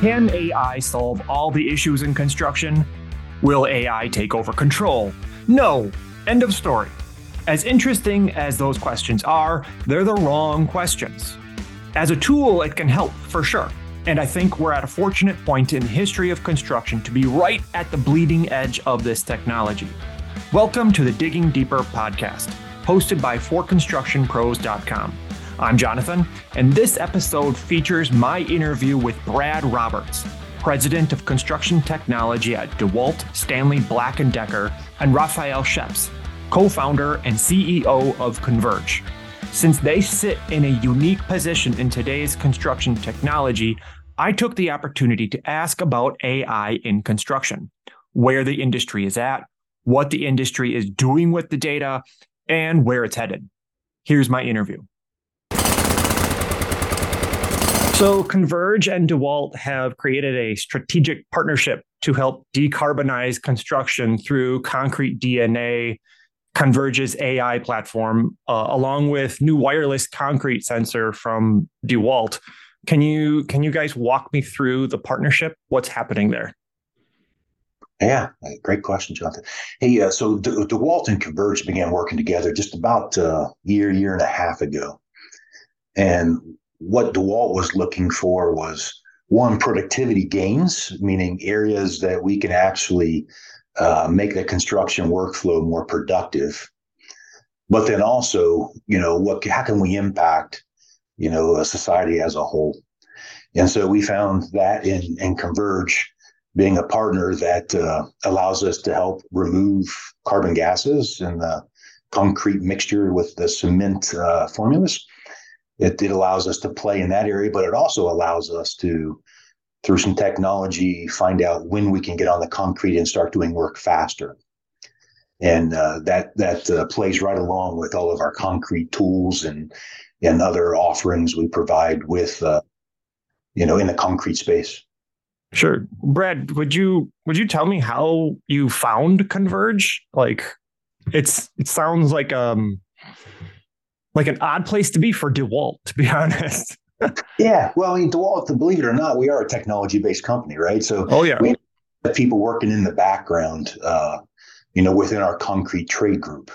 Can AI solve all the issues in construction? Will AI take over control? No. End of story. As interesting as those questions are, they're the wrong questions. As a tool, it can help, for sure. And I think we're at a fortunate point in the history of construction to be right at the bleeding edge of this technology. Welcome to the Digging Deeper podcast, hosted by ForConstructionPros.com. I'm Jonathan, and this episode features my interview with Brad Roberts, President of Construction Technology at DeWalt Stanley Black & Decker, and Raphael Scheps, co-founder and CEO of Converge. Since they sit in a unique position in today's construction technology, I took the opportunity to ask about AI in construction, where the industry is at, what the industry is doing with the data, and where it's headed. Here's my interview. So, Converge and DeWalt have created a strategic partnership to help decarbonize construction through Concrete DNA, Converge's AI platform, uh, along with new wireless concrete sensor from DeWalt. Can you can you guys walk me through the partnership? What's happening there? Yeah, great question, Jonathan. Hey, uh, so De- DeWalt and Converge began working together just about a uh, year, year and a half ago. And what DeWalt was looking for was one productivity gains, meaning areas that we can actually uh, make the construction workflow more productive. But then also, you know, what how can we impact, you know, a society as a whole? And so we found that in, in Converge being a partner that uh, allows us to help remove carbon gases in the concrete mixture with the cement uh, formulas it, it allows us to play in that area, but it also allows us to, through some technology, find out when we can get on the concrete and start doing work faster. And uh, that that uh, plays right along with all of our concrete tools and and other offerings we provide with, uh, you know, in the concrete space. Sure, Brad. Would you would you tell me how you found Converge? Like, it's it sounds like um like an odd place to be for DeWalt, to be honest. yeah, well, I mean, DeWalt, believe it or not, we are a technology-based company, right? So, oh yeah, we have people working in the background, uh, you know, within our concrete trade group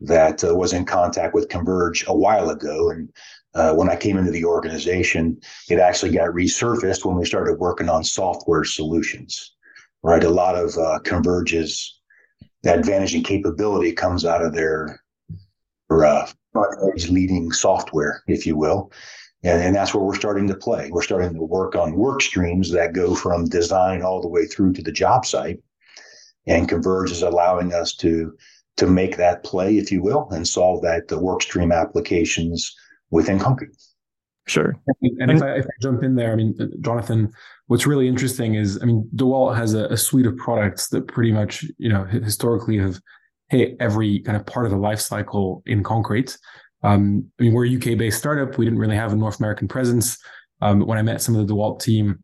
that uh, was in contact with Converge a while ago, and uh, when I came into the organization, it actually got resurfaced when we started working on software solutions. Right, a lot of uh, Converge's advantage and capability comes out of their uh, leading software, if you will. And, and that's where we're starting to play. We're starting to work on work streams that go from design all the way through to the job site. And Converge is allowing us to to make that play, if you will, and solve that the work stream applications within concrete. Sure. And if I, if I, jump in there, I mean, Jonathan, what's really interesting is, I mean, DeWalt has a, a, suite of products that pretty much, you know, historically have hit every kind of part of the life cycle in concrete. Um, I mean, we're a UK based startup. We didn't really have a North American presence. Um, when I met some of the DeWalt team,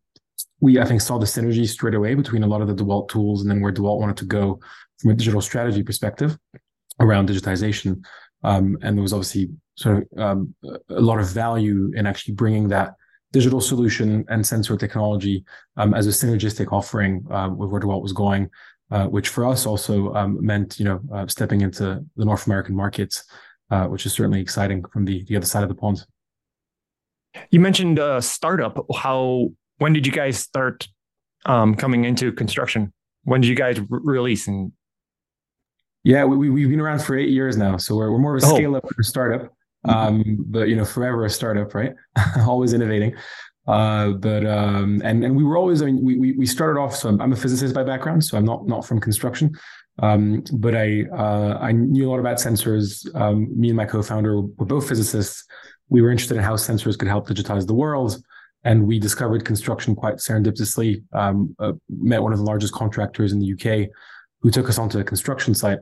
we, I think, saw the synergy straight away between a lot of the DeWalt tools and then where DeWalt wanted to go from a digital strategy perspective around digitization. Um, and there was obviously sort of um, a lot of value in actually bringing that digital solution and sensor technology um, as a synergistic offering uh, with where DeWalt was going uh, which for us also um, meant you know uh, stepping into the North American markets, uh, which is certainly exciting from the the other side of the pond. You mentioned a startup. How when did you guys start um, coming into construction? When did you guys re- release and? Yeah, we, we've been around for eight years now, so we're, we're more of a oh. scale up startup, mm-hmm. um, but you know, forever a startup, right? Always innovating. Uh, but um, and and we were always. I mean, we we, started off. So I'm, I'm, a physicist by background, so I'm not not from construction. Um, but I uh, I knew a lot about sensors. Um, me and my co-founder were both physicists. We were interested in how sensors could help digitize the world, and we discovered construction quite serendipitously. Um, uh, met one of the largest contractors in the UK, who took us onto a construction site.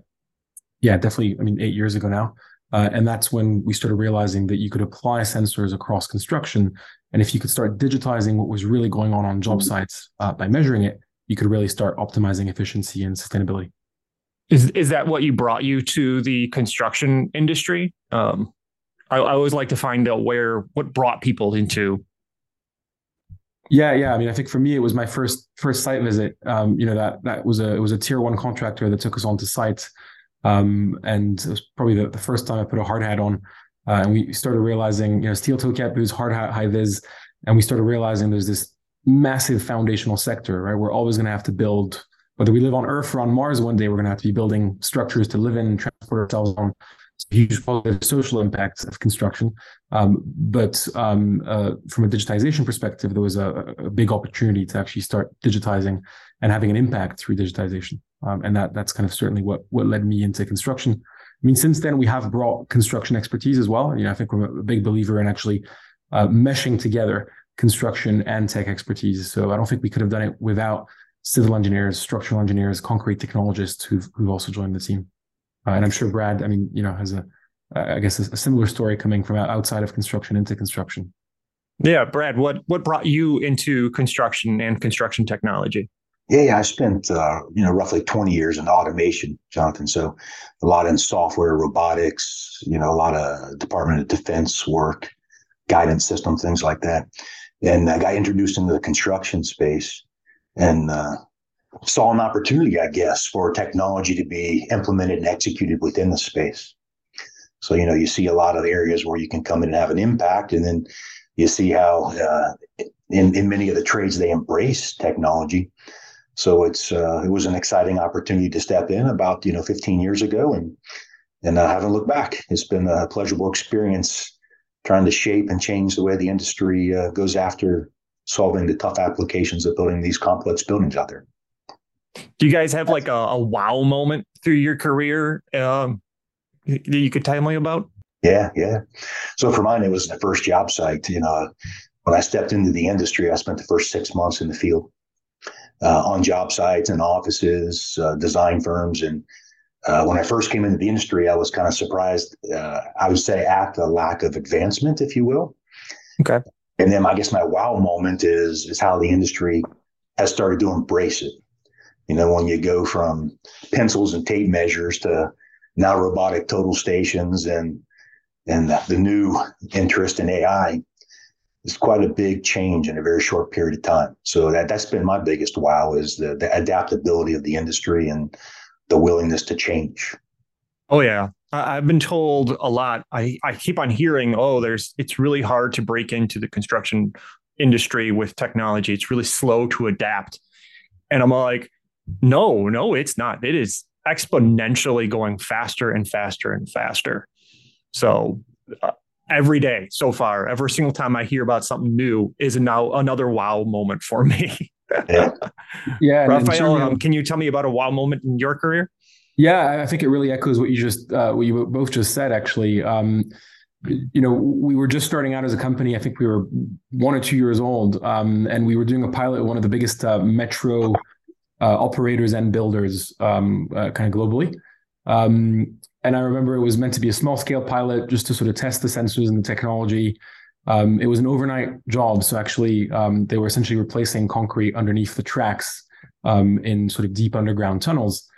Yeah, definitely. I mean, eight years ago now. Uh, and that's when we started realizing that you could apply sensors across construction. And if you could start digitizing what was really going on on job sites uh, by measuring it, you could really start optimizing efficiency and sustainability. Is is that what you brought you to the construction industry? Um, I, I always like to find out where what brought people into Yeah, yeah. I mean, I think for me, it was my first first site visit. Um, you know that that was a it was a tier one contractor that took us onto site, um, and it was probably the, the first time I put a hard hat on, uh, and we started realizing, you know, steel toe cap is hard hat high vis, and we started realizing there's this massive foundational sector, right? We're always going to have to build, whether we live on Earth or on Mars one day, we're going to have to be building structures to live in and transport ourselves on huge positive social impacts of construction. Um, but um, uh, from a digitization perspective, there was a, a, big opportunity to actually start digitizing and having an impact through digitization. Um, and that that's kind of certainly what what led me into construction. I mean, since then we have brought construction expertise as well. You know, I think we're a big believer in actually uh, meshing together construction and tech expertise. So I don't think we could have done it without civil engineers, structural engineers, concrete technologists who've who've also joined the team. Uh, and I'm sure Brad, I mean, you know, has a, I guess, a, a similar story coming from outside of construction into construction. Yeah, Brad, what what brought you into construction and construction technology? Yeah, yeah, I spent uh, you know roughly 20 years in automation, Jonathan. So a lot in software, robotics, you know, a lot of Department of Defense work, guidance system, things like that. And I got introduced into the construction space, and uh, saw an opportunity, I guess, for technology to be implemented and executed within the space. So, you know, you see a lot of areas where you can come in and have an impact, and then you see how uh, in, in many of the trades they embrace technology. So it's uh, it was an exciting opportunity to step in about you know 15 years ago, and and I haven't looked back. It's been a pleasurable experience trying to shape and change the way the industry uh, goes after solving the tough applications of building these complex buildings out there. Do you guys have like a, a wow moment through your career um, that you could tell me about? Yeah, yeah. So for mine, it was the first job site. You know, when I stepped into the industry, I spent the first six months in the field uh, on job sites and offices, uh, design firms. And uh, when I first came into the industry, I was kind of surprised, uh, I would say, at the lack of advancement, if you will. Okay. And then I guess my wow moment is is how the industry has started to embrace it. You know, when you go from pencils and tape measures to now robotic total stations and and the new interest in AI, it's quite a big change in a very short period of time. So that that's been my biggest wow is the the adaptability of the industry and the willingness to change. Oh yeah. I've been told a lot. I, I keep on hearing, oh, there's it's really hard to break into the construction industry with technology. It's really slow to adapt. And I'm like, no, no, it's not. It is exponentially going faster and faster and faster. So uh, every day so far, every single time I hear about something new is now another wow moment for me. yeah. yeah Raphael, um, can you tell me about a wow moment in your career? Yeah, I think it really echoes what you just uh, what you both just said. Actually, um, you know, we were just starting out as a company. I think we were one or two years old, um, and we were doing a pilot with one of the biggest uh, metro uh, operators and builders um, uh, kind of globally. Um, and I remember it was meant to be a small scale pilot just to sort of test the sensors and the technology. Um, it was an overnight job. So actually, um, they were essentially replacing concrete underneath the tracks um, in sort of deep underground tunnels.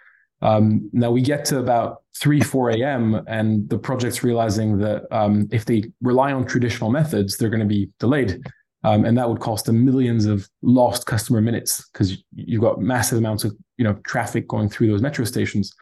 Um, now we get to about 3, 4 a.m., and the project's realizing that um, if they rely on traditional methods, they're going to be delayed. Um, and that would cost them millions of lost customer minutes because you've got massive amounts of you know traffic going through those metro stations.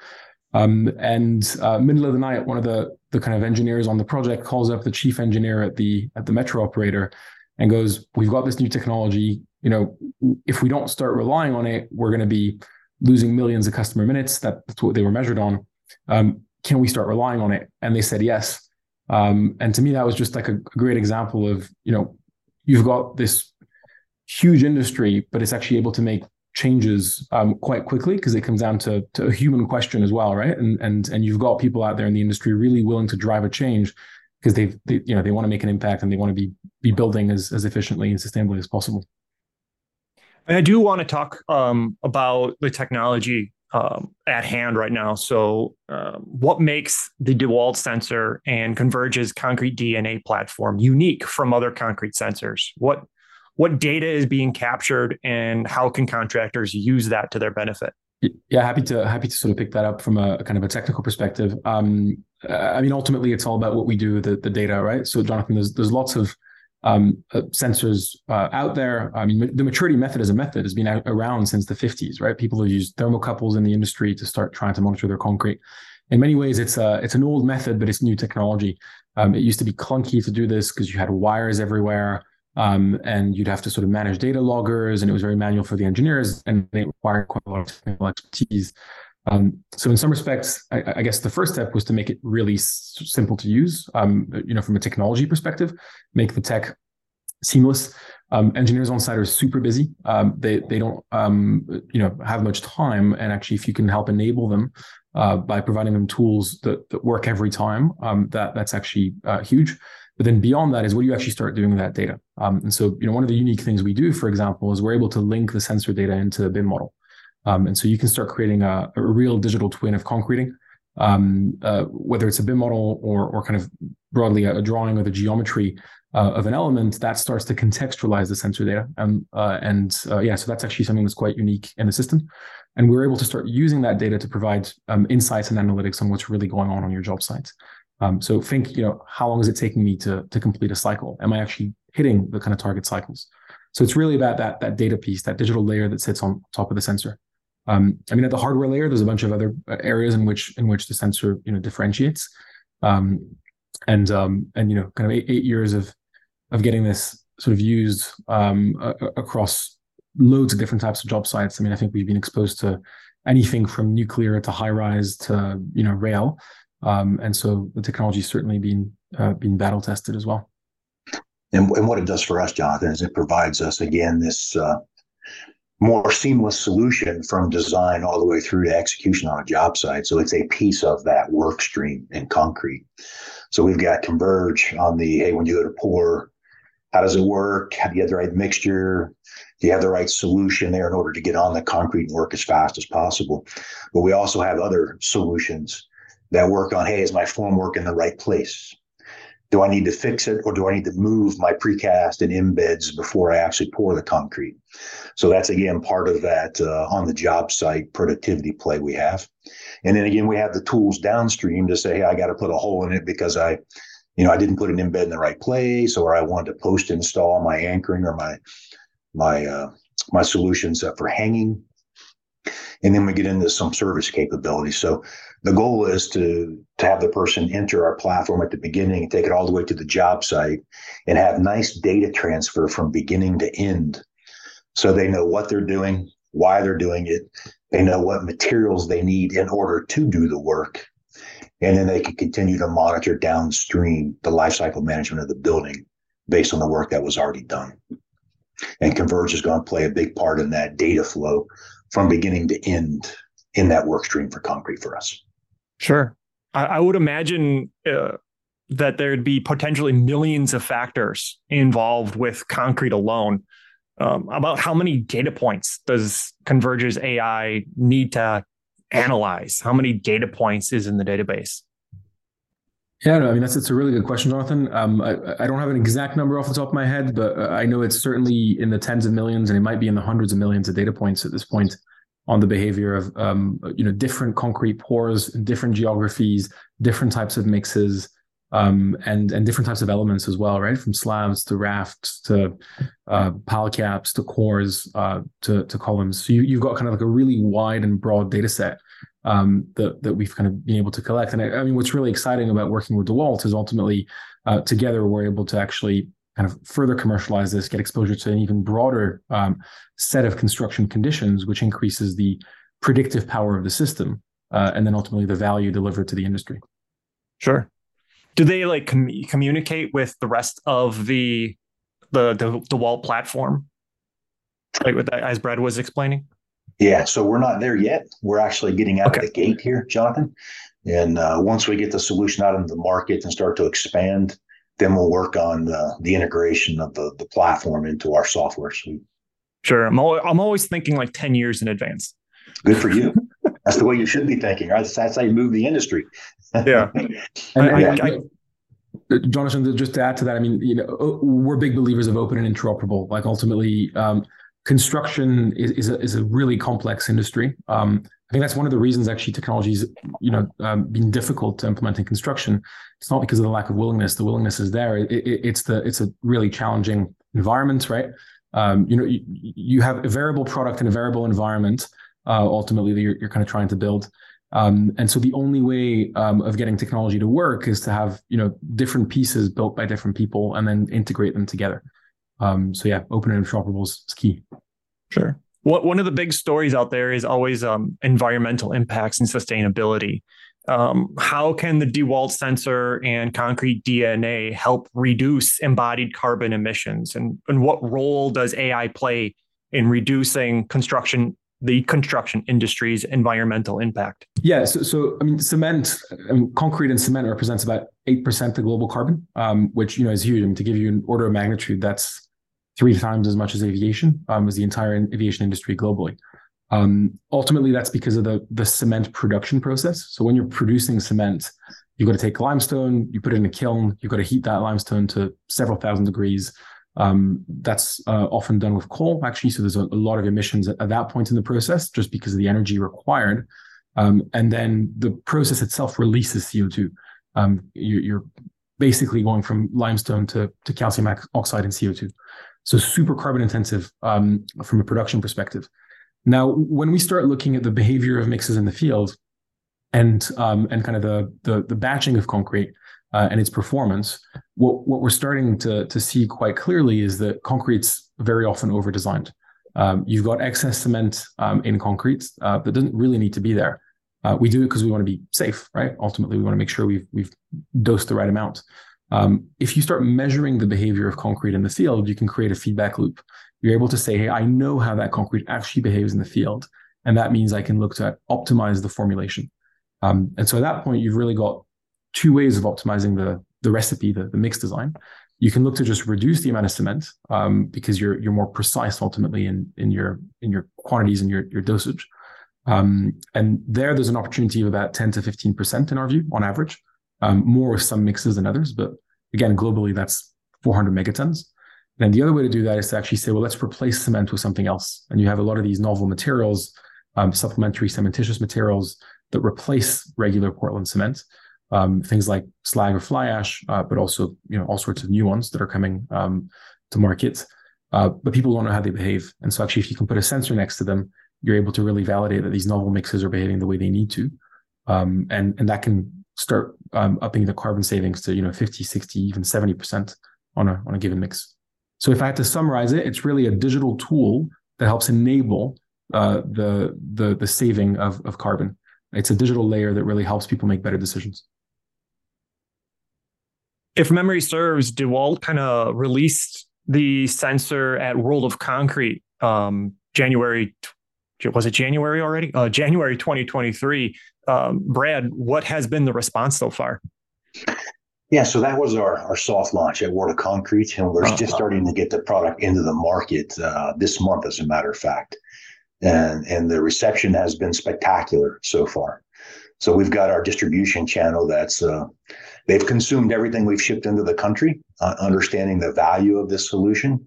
Um, and uh, middle of the night, one of the the kind of engineers on the project calls up the chief engineer at the at the metro operator and goes, "We've got this new technology. You know, if we don't start relying on it, we're going to be losing millions of customer minutes. That's what they were measured on. Um, can we start relying on it?" And they said yes. Um, and to me, that was just like a, a great example of you know you've got this huge industry, but it's actually able to make changes um, quite quickly because it comes down to, to a human question as well, right? And and and you've got people out there in the industry really willing to drive a change because they've they you know they want to make an impact and they want to be be building as as efficiently and sustainably as possible. And I do want to talk um, about the technology um, at hand right now. So, uh, what makes the DeWalt sensor and Converge's concrete DNA platform unique from other concrete sensors? What what data is being captured, and how can contractors use that to their benefit? Yeah, happy to happy to sort of pick that up from a, kind of a technical perspective. Um, I mean, ultimately, it's all about what we do with the, the data, right? So, Jonathan, there's there's lots of um, uh, sensors uh, out there. I mean, the maturity method as a method has been out, around since the 50s, right? People have used thermocouples in the industry to start trying to monitor their concrete. In many ways, it's a it's an old method, but it's new technology. Um, it used to be clunky to do this because you had wires everywhere. Um, and you'd have to sort of manage data loggers, and it was very manual for the engineers, and they required quite a lot of technical expertise. Um, so in some respects, I, I, guess the first step was to make it really s- simple to use. Um, you know, from a technology perspective, make the tech seamless. Um, engineers on site are super busy. Um, they they don't um, you know have much time, and actually, if you can help enable them uh, by providing them tools that that work every time, um, that that's actually uh, huge. But then beyond that is what do you actually start doing with that data? Um, and so, you know, one of the unique things we do, for example, is we're able to link the sensor data into the BIM model. Um, and so you can start creating a, a real digital twin of concreting, um, uh, whether it's a BIM model or, or kind of broadly a, a drawing or the geometry uh, of an element that starts to contextualize the sensor data. Um, uh, and uh, yeah, so that's actually something that's quite unique in the system. And we're able to start using that data to provide um, insights and analytics on what's really going on on your job site. Um, so think, you know, how long is it taking me to to complete a cycle? Am I actually hitting the kind of target cycles? So it's really about that that data piece, that digital layer that sits on top of the sensor. Um, I mean, at the hardware layer, there's a bunch of other uh, areas in which in which the sensor you know differentiates, um, and um, and you know, kind of eight, eight, years of of getting this sort of used um, across loads of different types of job sites. I mean, I think we've been exposed to anything from nuclear to high rise to you know rail, um, and so the technology's certainly been uh, been battle tested as well. And, and what it does for us, Jonathan, is it provides us again this uh, more seamless solution from design all the way through to execution on a job site. So it's a piece of that work stream in concrete. So we've got Converge on the hey, when you go to pour, how does it work? Have you have the right mixture? Do you have the right solution there in order to get on the concrete and work as fast as possible? But we also have other solutions that work on hey, is my form work in the right place? Do I need to fix it or do I need to move my precast and embeds before I actually pour the concrete? So that's again part of that uh, on the job site productivity play we have. And then again, we have the tools downstream to say, hey, I got to put a hole in it because I, you know, I didn't put an embed in the right place or I wanted to post install my anchoring or my, my, uh, my solutions for hanging. And then we get into some service capabilities. So the goal is to to have the person enter our platform at the beginning and take it all the way to the job site and have nice data transfer from beginning to end. So they know what they're doing why they're doing it. They know what materials they need in order to do the work. And then they can continue to monitor downstream the lifecycle management of the building based on the work that was already done. And converge is going to play a big part in that data flow from beginning to end in that work stream for concrete for us Sure. I, I would imagine uh, that there'd be potentially millions of factors involved with concrete alone. Um, about how many data points does Converge's AI need to analyze? How many data points is in the database? Yeah, no, I mean that's it's a really good question, Jonathan. Um, I, I, don't have an exact number off the top of my head, but uh, I know it's certainly in the tens of millions, and it might be in the hundreds of millions of data points at this point on the behavior of um, you know different concrete pours, different geographies, different types of mixes, um, and and different types of elements as well, right? From slabs to rafts to uh, pile caps to cores uh, to to columns. So you, you've got kind of like a really wide and broad data set um, that that we've kind of been able to collect. And I, I mean, what's really exciting about working with DeWalt is ultimately uh, together we're able to actually kind of further commercialize this, get exposure to an even broader um, set of construction conditions, which increases the predictive power of the system, uh, and then ultimately the value delivered to the industry. Sure. Do they like com- communicate with the rest of the the the, DeWalt platform, like with that, as Brad was explaining? Yeah, so we're not there yet. We're actually getting out okay. of the gate here, Jonathan. And uh, once we get the solution out into the market and start to expand then we'll work on the, the integration of the, the platform into our software suite. Sure. I'm, al- I'm always thinking like 10 years in advance. Good for you. That's the way you should be thinking, right? That's how you move the industry. yeah. and, I, I, I, Jonathan, just to add to that, I mean, you know, we're big believers of open and interoperable. Like ultimately, um, construction is, is, a, is a really complex industry. Um, I think that's one of the reasons actually technology's you know um, been difficult to implement in construction. It's not because of the lack of willingness. The willingness is there. It, it, it's the it's a really challenging environment, right? Um, you know, you, you, have a variable product in a variable environment. Uh, ultimately, that you're, you're kind of trying to build. Um, and so the only way um, of getting technology to work is to have you know different pieces built by different people and then integrate them together. Um, so yeah, open and interoperable is key. Sure. What, one of the big stories out there is always um, environmental impacts and sustainability. Um, how can the DeWalt sensor and concrete DNA help reduce embodied carbon emissions? And, and what role does AI play in reducing construction the construction industry's environmental impact? Yeah, so, so I mean, cement, um, concrete and cement represents about eight percent of global carbon, um, which you know is huge. I mean, to give you an order of magnitude, that's three times as much as aviation, um, as the entire aviation industry globally. Um, ultimately, that's because of the the cement production process. So when you're producing cement, you've got to take limestone, you put it in a kiln, you've got to heat that limestone to several thousand degrees. Um, that's uh, often done with coal, actually. So there's a, a lot of emissions at, at, that point in the process, just because of the energy required. Um, and then the process itself releases CO2. Um, you, you're basically going from limestone to, to calcium oxide and CO2. So super carbon intensive um, from a production perspective. Now, when we start looking at the behavior of mixes in the field and um, and kind of the, the, the batching of concrete uh, and its performance, what what we're starting to to see quite clearly is that concrete's very often over designed. Um, you've got excess cement um, in concrete uh, that doesn't really need to be there. Uh, we do it because we want to be safe, right? Ultimately, we want to make sure we've we've dosed the right amount. Um, if you start measuring the behavior of concrete in the field, you can create a feedback loop. You're able to say, hey, I know how that concrete actually behaves in the field. And that means I can look to optimize the formulation. Um, and so at that point, you've really got two ways of optimizing the, the recipe, the, the mix design. You can look to just reduce the amount of cement um, because you're you're more precise ultimately in in your in your quantities and your your dosage. Um, and there, there's an opportunity of about 10 to 15 percent in our view on average um, more with some mixes than others. But again, globally, that's 400 megatons. And the other way to do that is to actually say, well, let's replace cement with something else. And you have a lot of these novel materials, um, supplementary cementitious materials that replace regular Portland cement. Um, things like slag or fly ash, uh, but also you know all sorts of new ones that are coming um, to market. Uh, but people don't know how they behave, and so actually, if you can put a sensor next to them, you're able to really validate that these novel mixes are behaving the way they need to, um, and and that can start um, upping the carbon savings to you know 50 60 even 70% on a, on a given mix. So if i had to summarize it it's really a digital tool that helps enable uh, the, the the saving of, of carbon. It's a digital layer that really helps people make better decisions. If memory serves dewalt kind of released the sensor at world of concrete um, january was it january already? Uh, january 2023 um, Brad, what has been the response so far? Yeah, so that was our, our soft launch at World of Concrete, and we're uh-huh. just starting to get the product into the market uh, this month, as a matter of fact. And, and the reception has been spectacular so far. So we've got our distribution channel that's uh, they've consumed everything we've shipped into the country, uh, understanding the value of this solution.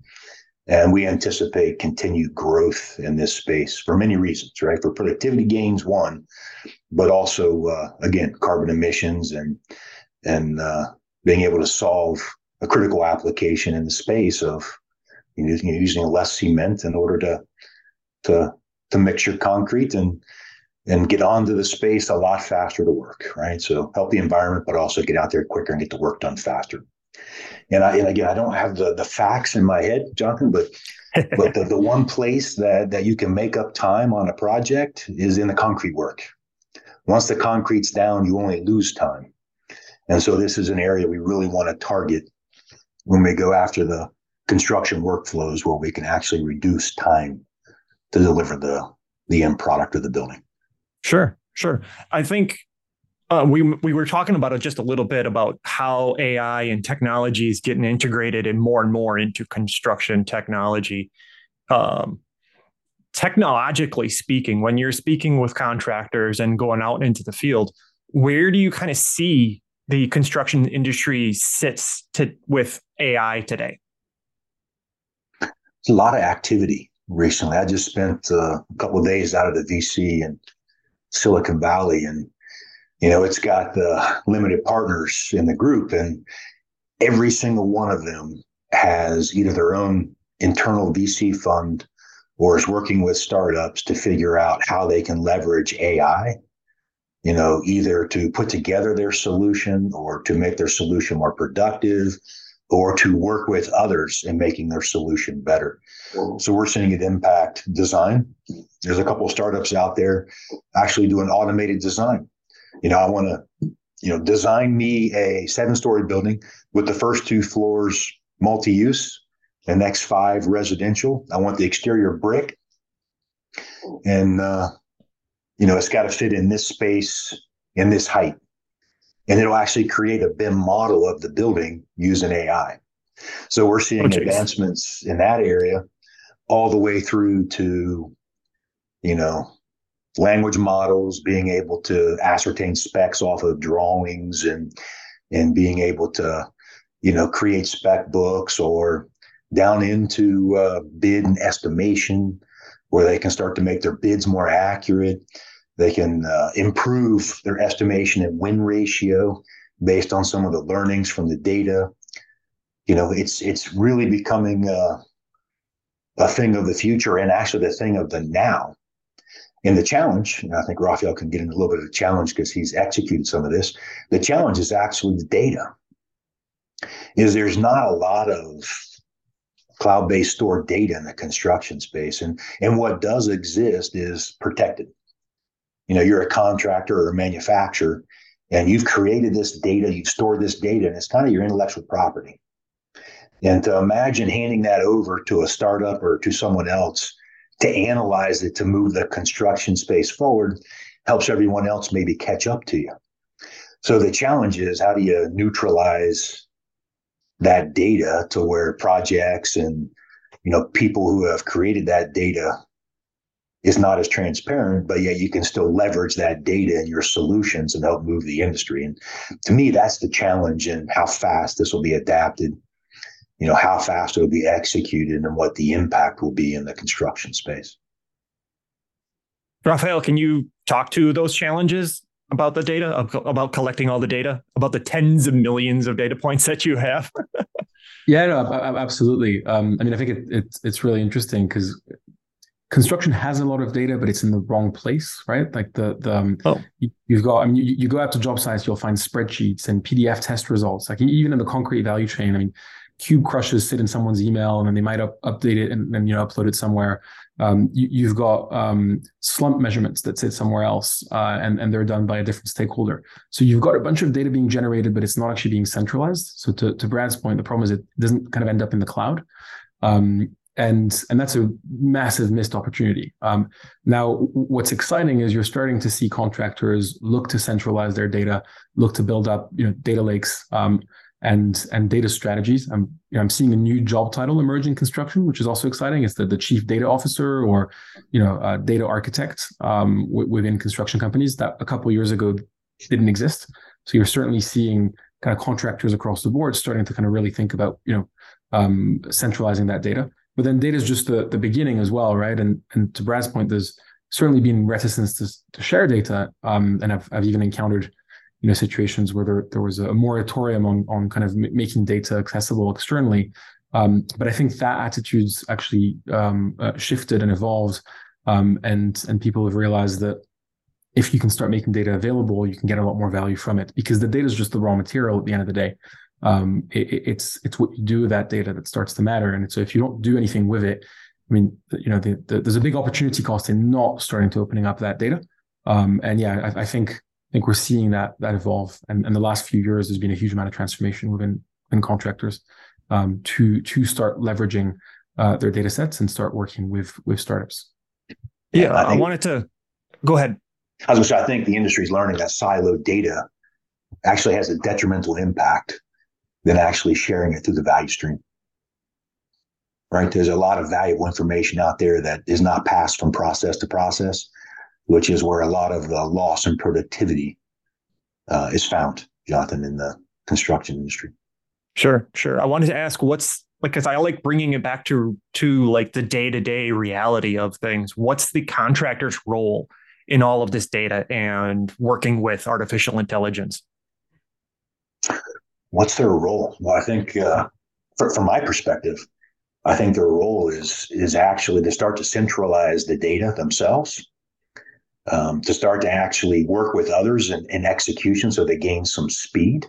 And we anticipate continued growth in this space for many reasons, right? For productivity gains, one, but also uh, again carbon emissions and and uh, being able to solve a critical application in the space of you know, using less cement in order to to to mix your concrete and and get onto the space a lot faster to work, right? So help the environment, but also get out there quicker and get the work done faster. And I and again, I don't have the the facts in my head, Jonathan, but but the, the one place that that you can make up time on a project is in the concrete work, once the concrete's down, you only lose time. And so this is an area we really want to target when we go after the construction workflows where we can actually reduce time to deliver the the end product of the building. Sure, sure. I think uh, we we were talking about it just a little bit about how AI and technology is getting integrated and more and more into construction technology. Um, technologically speaking, when you're speaking with contractors and going out into the field, where do you kind of see the construction industry sits to with AI today? It's a lot of activity. recently. I just spent uh, a couple of days out of the VC in Silicon Valley, and you know, it's got the limited partners in the group, and every single one of them has either their own internal VC fund or is working with startups to figure out how they can leverage AI, you know, either to put together their solution or to make their solution more productive or to work with others in making their solution better. So we're seeing it impact design. There's a couple startups out there actually doing automated design. You know, I want to, you know, design me a seven-story building with the first two floors multi-use, the next five residential. I want the exterior brick, and uh, you know, it's got to fit in this space in this height and it'll actually create a BIM model of the building using AI. So we're seeing oh, advancements in that area all the way through to, you know, language models, being able to ascertain specs off of drawings and and being able to, you know, create spec books or down into uh, bid and estimation where they can start to make their bids more accurate. They can uh, improve their estimation and win ratio based on some of the learnings from the data. You know, it's it's really becoming a, a thing of the future and actually the thing of the now. And the challenge, and I think Raphael can get into a little bit of the challenge because he's executed some of this. The challenge is actually the data. Is there's not a lot of cloud-based stored data in the construction space, and and what does exist is protected you know you're a contractor or a manufacturer and you've created this data you've stored this data and it's kind of your intellectual property and to imagine handing that over to a startup or to someone else to analyze it to move the construction space forward helps everyone else maybe catch up to you so the challenge is how do you neutralize that data to where projects and you know people who have created that data is not as transparent, but yet you can still leverage that data in your solutions and help move the industry. And to me, that's the challenge and how fast this will be adapted, you know, how fast it will be executed and what the impact will be in the construction space. Raphael, can you talk to those challenges about the data, about collecting all the data, about the tens of millions of data points that you have? yeah, no, absolutely. Um, I mean, I think it, it, it's really interesting because construction has a lot of data, but it's in the wrong place, right? Like the the um, oh. you, have got. I mean, you, you, go out to job sites, you'll find spreadsheets and PDF test results. Like even in the concrete value chain, I mean, cube crushers sit in someone's email, and then they might up, update it and then you know upload it somewhere. Um, you, have got um, slump measurements that sit somewhere else, uh, and and they're done by a different stakeholder. So you've got a bunch of data being generated, but it's not actually being centralized. So to to Brad's point, the problem is it doesn't kind of end up in the cloud. Um, and and that's a massive missed opportunity. Um, now, what's exciting is you're starting to see contractors look to centralize their data, look to build up you know data lakes um, and and data strategies. I'm you know, I'm seeing a new job title emerge in construction, which is also exciting. It's the, the chief data officer or you know data architect um, w- within construction companies that a couple years ago didn't exist. So you're certainly seeing kind of contractors across the board starting to kind of really think about you know um, centralizing that data. But then data is just the, the beginning as well, right? And and to Brad's point, there's certainly been reticence to, to share data. Um, and I've, I've even encountered, you know, situations where there, there was a moratorium on, on kind of m- making data accessible externally. Um, but I think that attitude's actually um, uh, shifted and evolved. Um, and, and people have realized that if you can start making data available, you can get a lot more value from it because the data is just the raw material at the end of the day um, it, it's it's what you do with that data that starts to matter. And so if you don't do anything with it, I mean, you know, the, the, there's a big opportunity cost in not starting to opening up that data. Um, and yeah, I, I, think think we're seeing that that evolve. And in the last few years, there's been a huge amount of transformation within in contractors um, to to start leveraging uh, their data sets and start working with with startups. Yeah, I, I wanted to go ahead. I was going to say, I think the industry is learning that siloed data actually has a detrimental impact than actually sharing it through the value stream. Right? There's a lot of valuable information out there that is not passed from process to process, which is where a lot of the loss in productivity uh, is found, Jonathan, in the construction industry. Sure, sure. I wanted to ask what's like because I like bringing it back to to like the day to day reality of things. What's the contractor's role in all of this data and working with artificial intelligence? What's their role? Well, I think uh, for, from my perspective, I think their role is is actually to start to centralize the data themselves, um, to start to actually work with others in, in, execution so they gain some speed,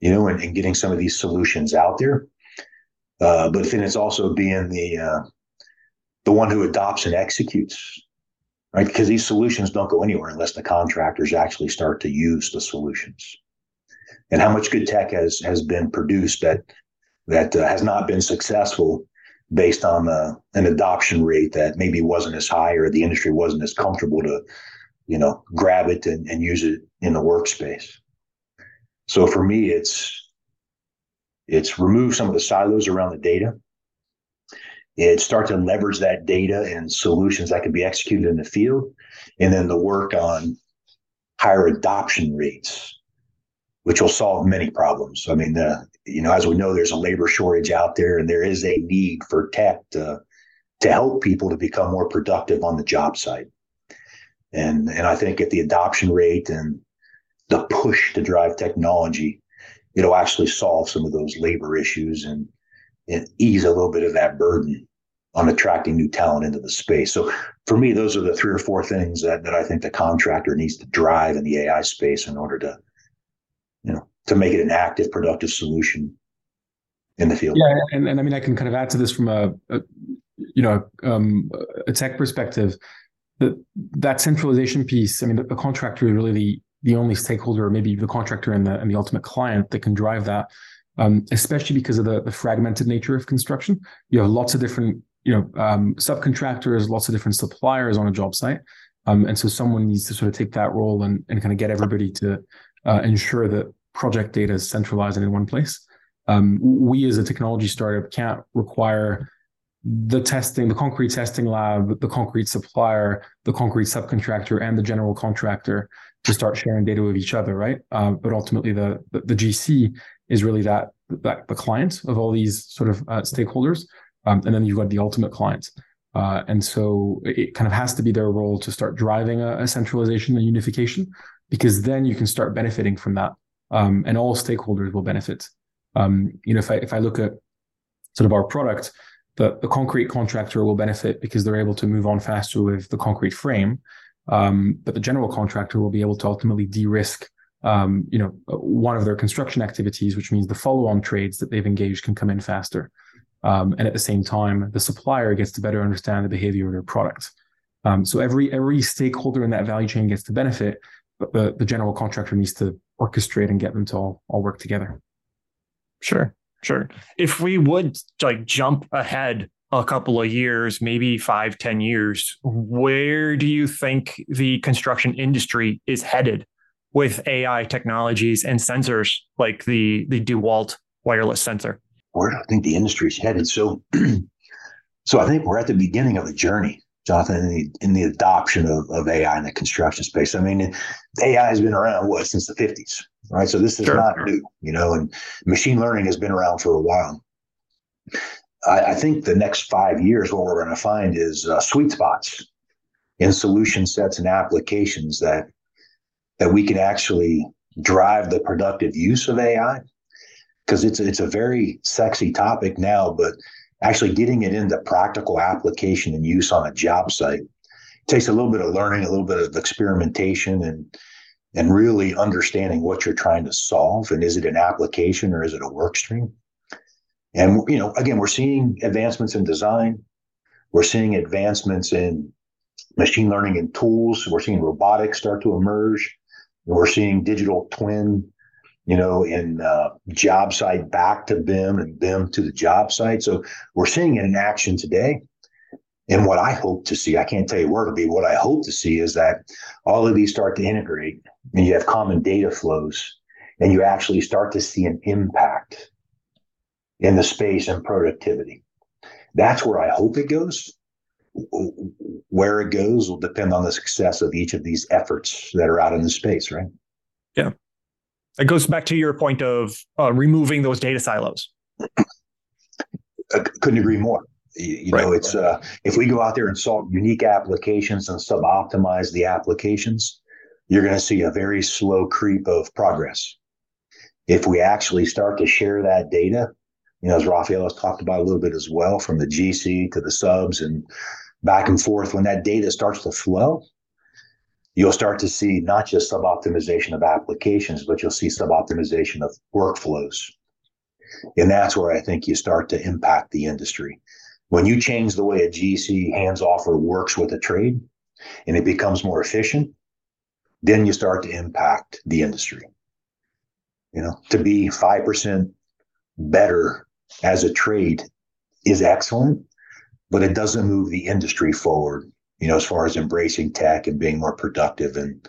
you know, and, and getting some of these solutions out there. Uh, but then it's also being the uh, the one who adopts and executes, right? Because these solutions don't go anywhere unless the contractors actually start to use the solutions. And how much good tech has has been produced that that uh, has not been successful based on uh, an adoption rate that maybe wasn't as high or the industry wasn't as comfortable to, you know, grab it and, and use it in the workspace. So for me, it's it's remove some of the silos around the data. It start to leverage that data and solutions that can be executed in the field, and then the work on higher adoption rates, which will solve many problems. I mean, the, you know, as we know, there's a labor shortage out there, and there is a need for tech to to help people to become more productive on the job site. And and I think at the adoption rate and the push to drive technology it'll actually solve some of those labor issues and, and ease a little bit of that burden on attracting new talent into the space. So for me, those are the three or four things that, that I think the contractor needs to drive in the AI space in order to, to make it an active, productive solution in the field. Yeah, and, and I mean, I can kind of add to this from a, a you know, um, a tech perspective. That that centralization piece. I mean, the, the contractor is really the the only stakeholder, or maybe the contractor and the and the ultimate client that can drive that. Um, especially because of the, the fragmented nature of construction. You have lots of different, you know, um, subcontractors, lots of different suppliers on a job site. Um, and so someone needs to sort of take that role and, and kind of get everybody to uh, ensure that project data is centralized in one place. Um, we as a technology startup can't require the testing, the concrete testing lab, the concrete supplier, the concrete subcontractor, and the general contractor to start sharing data with each other, right? Uh, but ultimately, the, the, the GC is really that that the client of all these sort of uh, stakeholders, um, and then you've got the ultimate client. Uh, and so it kind of has to be their role to start driving a, a centralization and unification, because then you can start benefiting from that, um, and all stakeholders will benefit. Um, you know, if I if I look at sort of our product, the, the concrete contractor will benefit because they're able to move on faster with the concrete frame. Um, but the general contractor will be able to ultimately de-risk, um, you know, one of their construction activities, which means the follow-on trades that they've engaged can come in faster. Um, and at the same time, the supplier gets to better understand the behavior of their product. Um, so every every stakeholder in that value chain gets to benefit, but the, the general contractor needs to orchestrate and get them to all, all work together. Sure, sure. If we would like jump ahead a couple of years, maybe five, ten years, where do you think the construction industry is headed with AI technologies and sensors like the, the DeWalt wireless sensor? Where do I think the industry is headed? So, so I think we're at the beginning of a journey, Jonathan, in the, in the adoption of, of AI in the construction space. I mean, AI has been around what since the 50s, right? So this is sure. not new, you know, and machine learning has been around for a while. I, I think the next five years, what we're going to find is uh, sweet spots in solution sets and applications that that we can actually drive the productive use of AI because it's it's a very sexy topic now, but actually getting it into practical application and use on a job site takes a little bit of learning, a little bit of experimentation, and and really understanding what you're trying to solve and is it an application or is it a work stream and you know, again, we're seeing advancements in design. We're seeing advancements in machine learning and tools. We're seeing robotics start to emerge. We're seeing digital twin, you know, in uh, job site back to BIM and BIM to the job site. So we're seeing it in action today. And what I hope to see, I can't tell you where to be. What I hope to see is that all of these start to integrate and you have common data flows and you actually start to see an impact in the space and productivity. That's where I hope it goes. Where it goes will depend on the success of each of these efforts that are out in the space, right? Yeah. It goes back to your point of uh, removing those data silos. I couldn't agree more. You, you right. know, it's uh, if we go out there and solve unique applications and sub optimize the applications, you're going to see a very slow creep of progress. If we actually start to share that data, you know, as Raphael has talked about a little bit as well, from the GC to the subs and back and forth, when that data starts to flow, you'll start to see not just sub optimization of applications, but you'll see sub optimization of workflows. And that's where I think you start to impact the industry. When you change the way a GC hands off or works with a trade and it becomes more efficient, then you start to impact the industry. You know, to be 5% better as a trade is excellent, but it doesn't move the industry forward, you know, as far as embracing tech and being more productive and,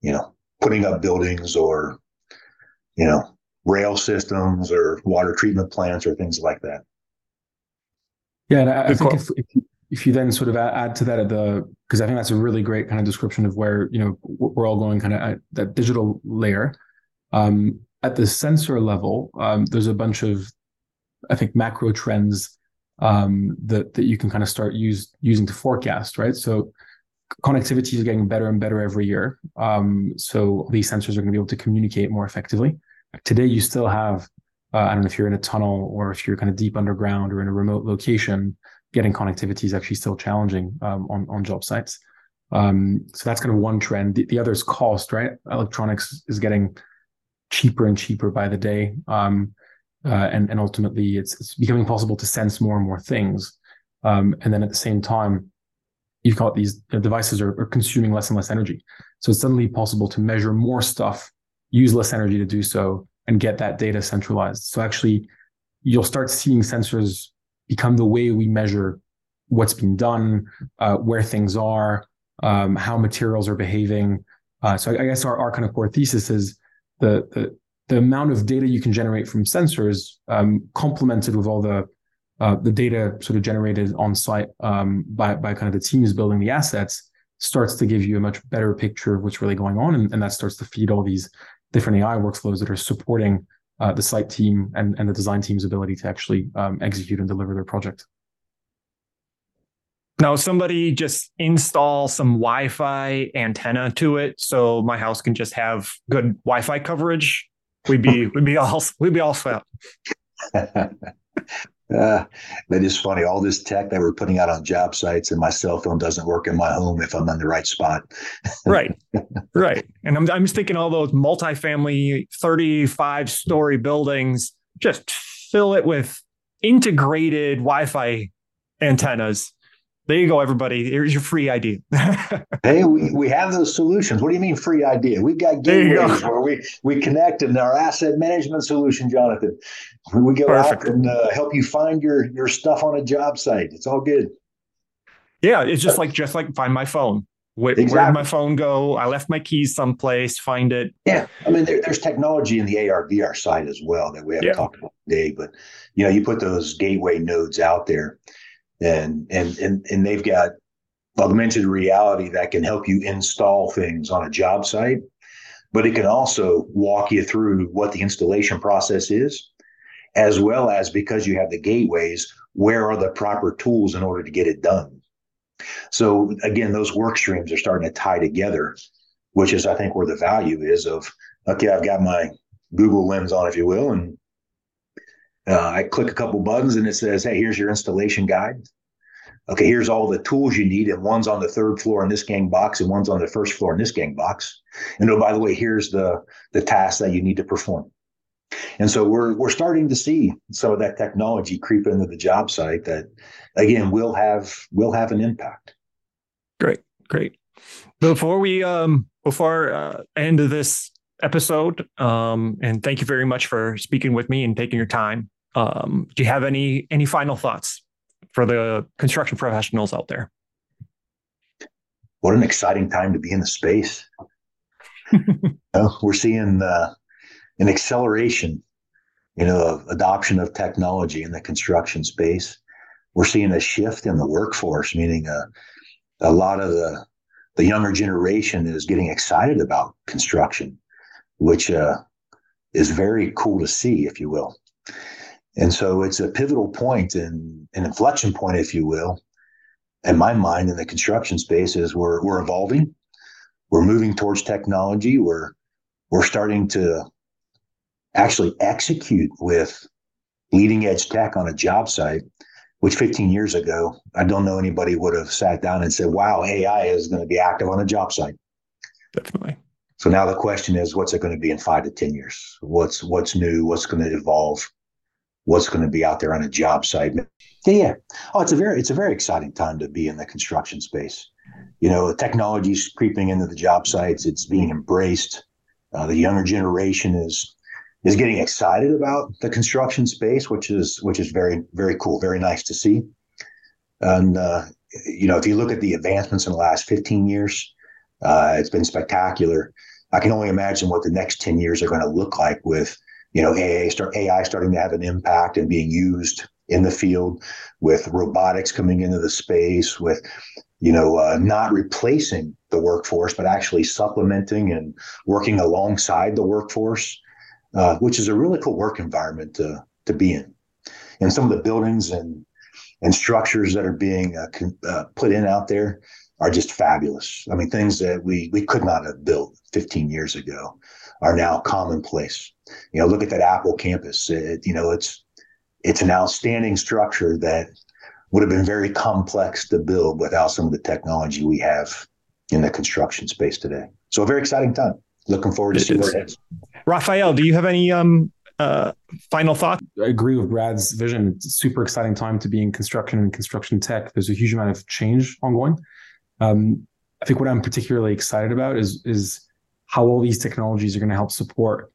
you know, putting up buildings or, you know, rail systems or water treatment plants or things like that. Yeah, and I, I think if, if, if you then sort of add to that at the because I think that's a really great kind of description of where you know we're all going kind of at that digital layer. Um, at the sensor level, um, there's a bunch of I think macro trends um, that that you can kind of start use using to forecast, right? So connectivity is getting better and better every year. Um, so these sensors are going to be able to communicate more effectively. Today, you still have uh, I don't know if you're in a tunnel or if you're kind of deep underground or in a remote location, getting connectivity is actually still challenging um, on on job sites. Um, so that's kind of one trend. The, the, other is cost, right? Electronics is getting cheaper and cheaper by the day, um, uh, and and ultimately it's it's becoming possible to sense more and more things. Um, and then at the same time, you've got these you know, devices are, are consuming less and less energy. So it's suddenly possible to measure more stuff, use less energy to do so, and get that data centralized. So actually, you'll start seeing sensors become the way we measure what's being done, uh, where things are, um, how materials are behaving. Uh, so I, I, guess our, our kind of core thesis is the, the, the amount of data you can generate from sensors, um, complemented with all the uh, the data sort of generated on site um, by by kind of the teams building the assets, starts to give you a much better picture of what's really going on, and, and that starts to feed all these different AI workflows that are supporting uh, the site team and, and the design team's ability to actually um, execute and deliver their project. Now, somebody just install some Wi-Fi antenna to it, so my house can just have good Wi-Fi coverage. We'd be we'd be all we'd be all set. Uh, that is funny. All this tech that we're putting out on job sites, and my cell phone doesn't work in my home if I'm in the right spot. right, right. And I'm I'm just thinking all those multifamily, 35 story buildings. Just fill it with integrated Wi-Fi antennas there you go, everybody. Here's your free idea. hey, we, we have those solutions. What do you mean free idea? We've got gateways where we, we connect in our asset management solution, Jonathan. We go Perfect. out and uh, help you find your your stuff on a job site. It's all good. Yeah, it's just like just like find my phone. Where, exactly. where did my phone go? I left my keys someplace. Find it. Yeah, I mean, there, there's technology in the AR VR side as well that we haven't yeah. talked about today. But you know, you put those gateway nodes out there and and and and they've got augmented reality that can help you install things on a job site, but it can also walk you through what the installation process is, as well as because you have the gateways, where are the proper tools in order to get it done. So again, those work streams are starting to tie together, which is I think where the value is of okay, I've got my Google lens on, if you will, and uh, I click a couple buttons and it says, hey, here's your installation guide. Okay, here's all the tools you need, and one's on the third floor in this gang box, and one's on the first floor in this gang box. And oh, by the way, here's the the task that you need to perform. And so we're we're starting to see some of that technology creep into the job site that, again, will have will have an impact. Great, great. Before we um before uh, end of this episode. Um, and thank you very much for speaking with me and taking your time. Um, do you have any any final thoughts for the construction professionals out there? What an exciting time to be in the space. know, we're seeing uh, an acceleration, you know, of adoption of technology in the construction space. We're seeing a shift in the workforce, meaning a, uh, a lot of the the younger generation is getting excited about construction which uh, is very cool to see, if you will. And so it's a pivotal point and an inflection point, if you will, in my mind in the construction space is we're we're evolving, we're moving towards technology, we're we're starting to actually execute with leading edge tech on a job site, which 15 years ago, I don't know anybody would have sat down and said, wow, AI is going to be active on a job site. Definitely. So now the question is, what's it going to be in five to 10 years? What's what's new? What's going to evolve? What's going to be out there on a job site? Yeah, yeah. Oh, it's a very it's a very exciting time to be in the construction space. You know, technology's creeping into the job sites. It's being embraced. Uh, the younger generation is is getting excited about the construction space, which is which is very very cool, very nice to see. And uh, you know, if you look at the advancements in the last 15 years, uh, it's been spectacular. I can only imagine what the next 10 years are going to look like with, you know, AI, start, AI starting to have an impact and being used in the field, with robotics coming into the space, with, you know, uh, not replacing the workforce, but actually supplementing and working alongside the workforce, uh, which is a really cool work environment to, to be in. And some of the buildings and and structures that are being uh, uh, put in out there are just fabulous. I mean, things that we we could not have built 15 years ago are now commonplace. You know, look at that Apple campus. It, you know, it's it's an outstanding structure that would have been very complex to build without some of the technology we have in the construction space today. So a very exciting time. Looking forward to seeing where it heads. Raphael, do you have any um, uh, final thought? I agree with Brad's vision. It's a super exciting time to be in construction and construction tech. There's a huge amount of change ongoing. Um, I think what I'm particularly excited about is is how all these technologies are going to help support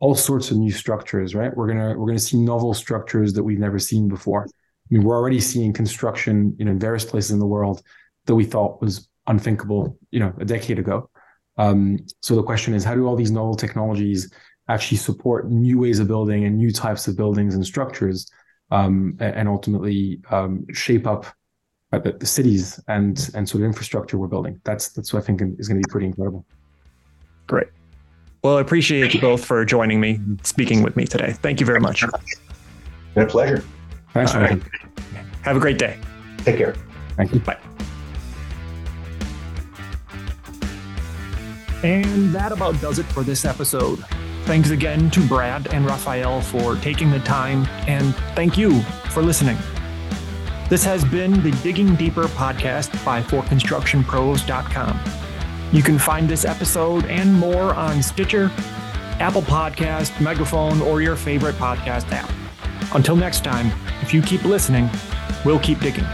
all sorts of new structures. Right? We're gonna we're gonna see novel structures that we've never seen before. I mean, we're already seeing construction, you know, in various places in the world that we thought was unthinkable, you know, a decade ago. Um, so the question is, how do all these novel technologies actually support new ways of building and new types of buildings and structures, um, and ultimately um, shape up Uh, the, the cities and and sort of infrastructure we're building. That's that's what I think is going to be pretty incredible. Great. Well, I appreciate you both for joining me, speaking with me today. Thank you very much. Been a pleasure. Thanks, right. Have a great day. Take care. Thank you. Bye. And that about does it for this episode. Thanks again to Brad and Raphael for taking the time, and thank you for listening. This has been the Digging Deeper podcast by ForConstructionPros.com. You can find this episode and more on Stitcher, Apple Podcast, Megaphone, or your favorite podcast app. Until next time, if you keep listening, we'll keep digging.